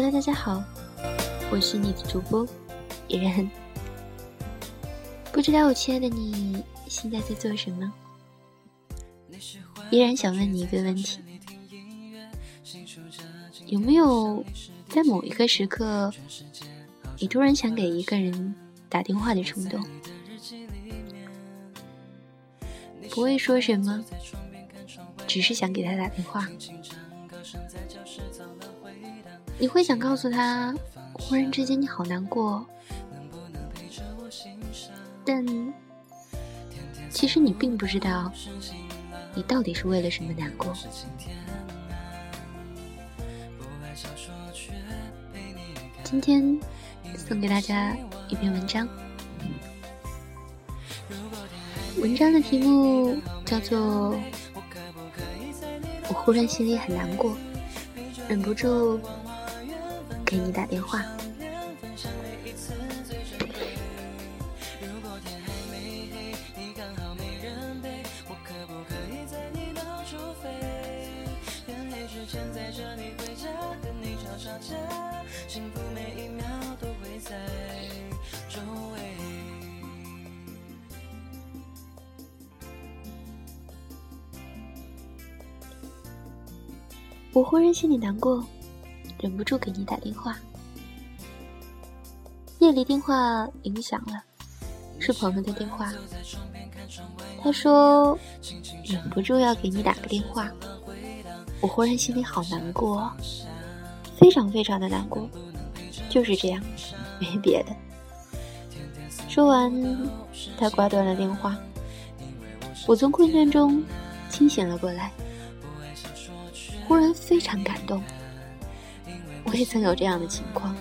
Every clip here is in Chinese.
Hello，大家好，我是你的主播依然。不知道我亲爱的你现在在做什么？依然想问你一个问题：有没有在某一个时刻，你突然想给一个人打电话的冲动？不会说什么，只是想给他打电话。你会想告诉他，忽然之间你好难过，但其实你并不知道，你到底是为了什么难过。今天送给大家一篇文章，文章的题目叫做《我忽然心里很难过，忍不住》。给你打电话。我忽然心里难过。忍不住给你打电话，夜里电话铃响了，是朋友的电话。他说忍不住要给你打个电话，我忽然心里好难过，非常非常的难过，就是这样，没别的。说完，他挂断了电话。我从困倦中清醒了过来，忽然非常感动。我也曾有这样的情况，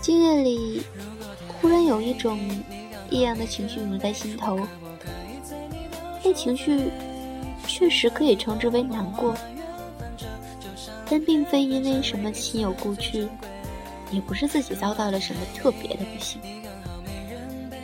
今夜里忽然有一种异样的情绪涌在心头，那情绪确实可以称之为难过，但并非因为什么亲友故去，也不是自己遭到了什么特别的不幸，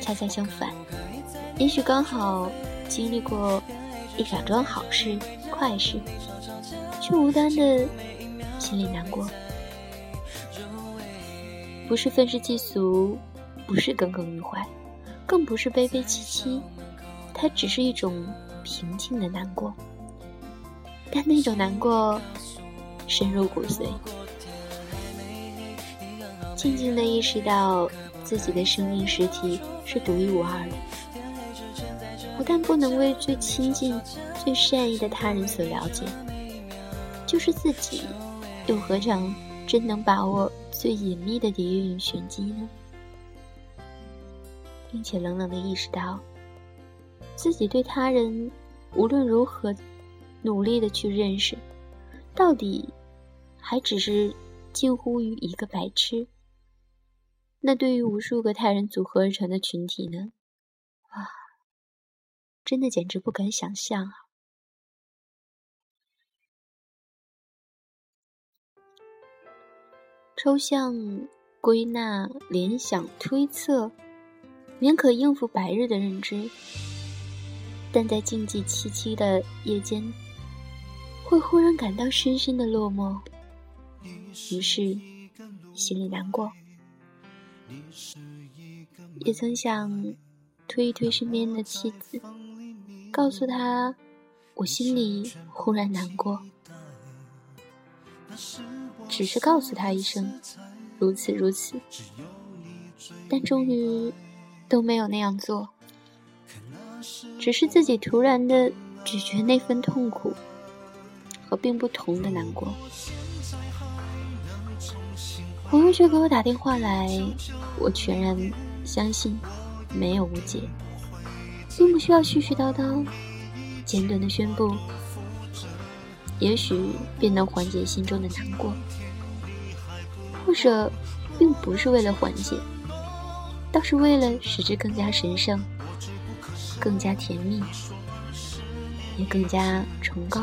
恰恰相反，也许刚好经历过一两桩好事、快事，却无端的。心里难过，不是愤世嫉俗，不是耿耿于怀，更不是悲悲戚戚，它只是一种平静的难过。但那种难过深入骨髓，静静的意识到自己的生命实体是独一无二的，不但不能为最亲近、最善意的他人所了解，就是自己。又何尝真能把握最隐秘的底蕴玄机呢？并且冷冷的意识到，自己对他人无论如何努力的去认识，到底还只是近乎于一个白痴。那对于无数个他人组合而成的群体呢？啊，真的简直不敢想象啊！抽象、归纳、联想、推测，勉可应付白日的认知，但在静寂凄凄的夜间，会忽然感到深深的落寞，于是心里难过。也曾想推一推身边的妻子，告诉他我心里忽然难过。只是告诉他一声，如此如此，但终于都没有那样做，只是自己突然的咀嚼那份痛苦和并不同的难过。朋友却给我打电话来，我全然相信没有误解，并不需要絮絮叨叨，简短的宣布。也许便能缓解心中的难过，不舍并不是为了缓解，倒是为了使之更加神圣、更加甜蜜，也更加崇高。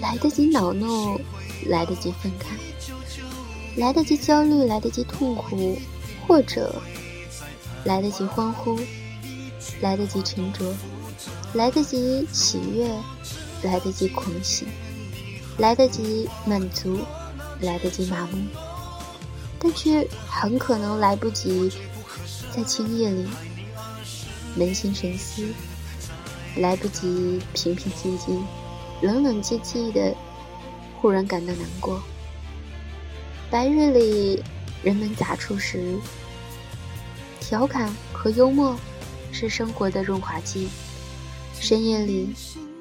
来得及恼怒，来得及愤慨，来得及焦虑，来得及痛苦，或者来得及欢呼，来得及沉着，来得及喜悦，来得及狂喜，来得及满足，来得及麻木。但却很可能来不及，在青夜里扪心深思，来不及平平静静、冷冷寂寂的，忽然感到难过。白日里人们杂处时，调侃和幽默是生活的润滑剂；深夜里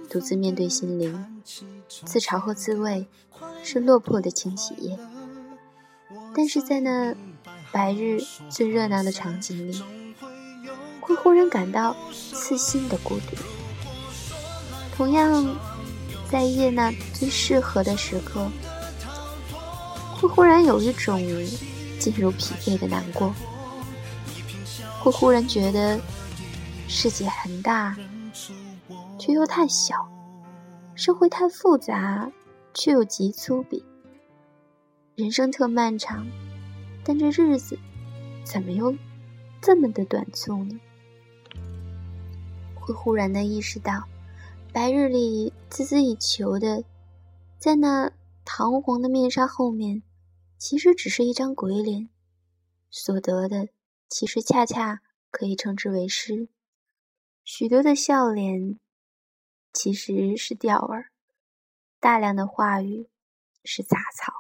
独自面对心灵，自嘲和自慰是落魄的清洗液。但是在那白日最热闹的场景里，会忽然感到刺心的孤独。同样，在夜那最适合的时刻，会忽然有一种进入疲惫的难过。会忽然觉得世界很大，却又太小；社会太复杂，却又极粗鄙。人生特漫长，但这日子怎么又这么的短促呢？会忽然的意识到，白日里孜孜以求的，在那堂皇的面纱后面，其实只是一张鬼脸；所得的，其实恰恰可以称之为诗。许多的笑脸，其实是调儿；大量的话语，是杂草。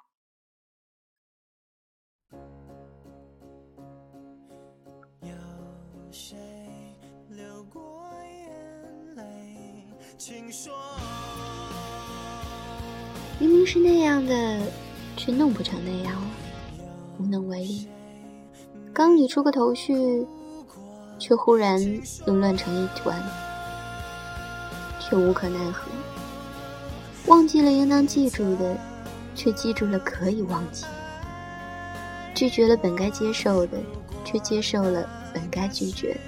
请说明明是那样的，却弄不成那样了，无能为力。刚理出个头绪，却忽然又乱成一团，却无可奈何。忘记了应当记住的，却记住了可以忘记；拒绝了本该接受的，却接受了本该拒绝的。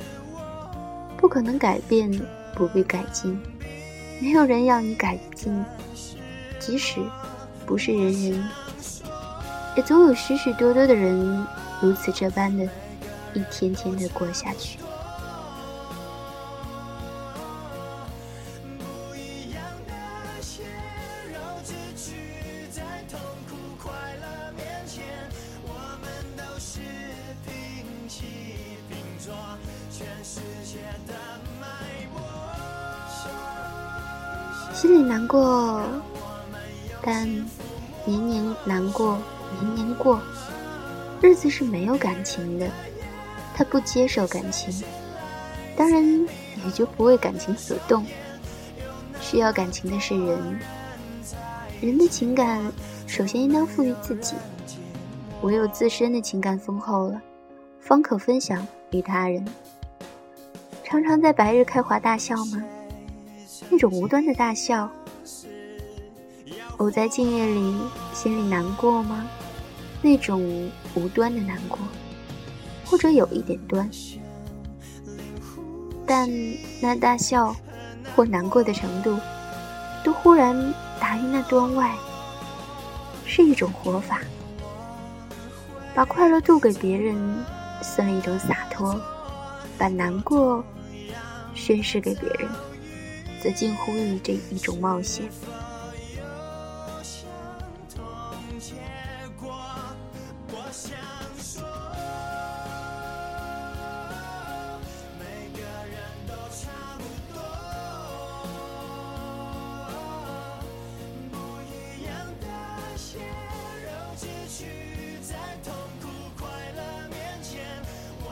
不可能改变，不必改进。没有人要你改进，即使不是人人，也总有许许多多的人如此这般的，一天天的过下去。心里难过，但年年难过，年年过。日子是没有感情的，他不接受感情，当然也就不为感情所动。需要感情的是人，人的情感首先应当赋予自己，唯有自身的情感丰厚了，方可分享与他人。常常在白日开怀大笑吗？那种无端的大笑，我在静夜里心里难过吗？那种无端的难过，或者有一点端，但那大笑或难过的程度，都忽然达于那端外，是一种活法。把快乐渡给别人，算一种洒脱；把难过宣示给别人。则近乎于这一种冒险。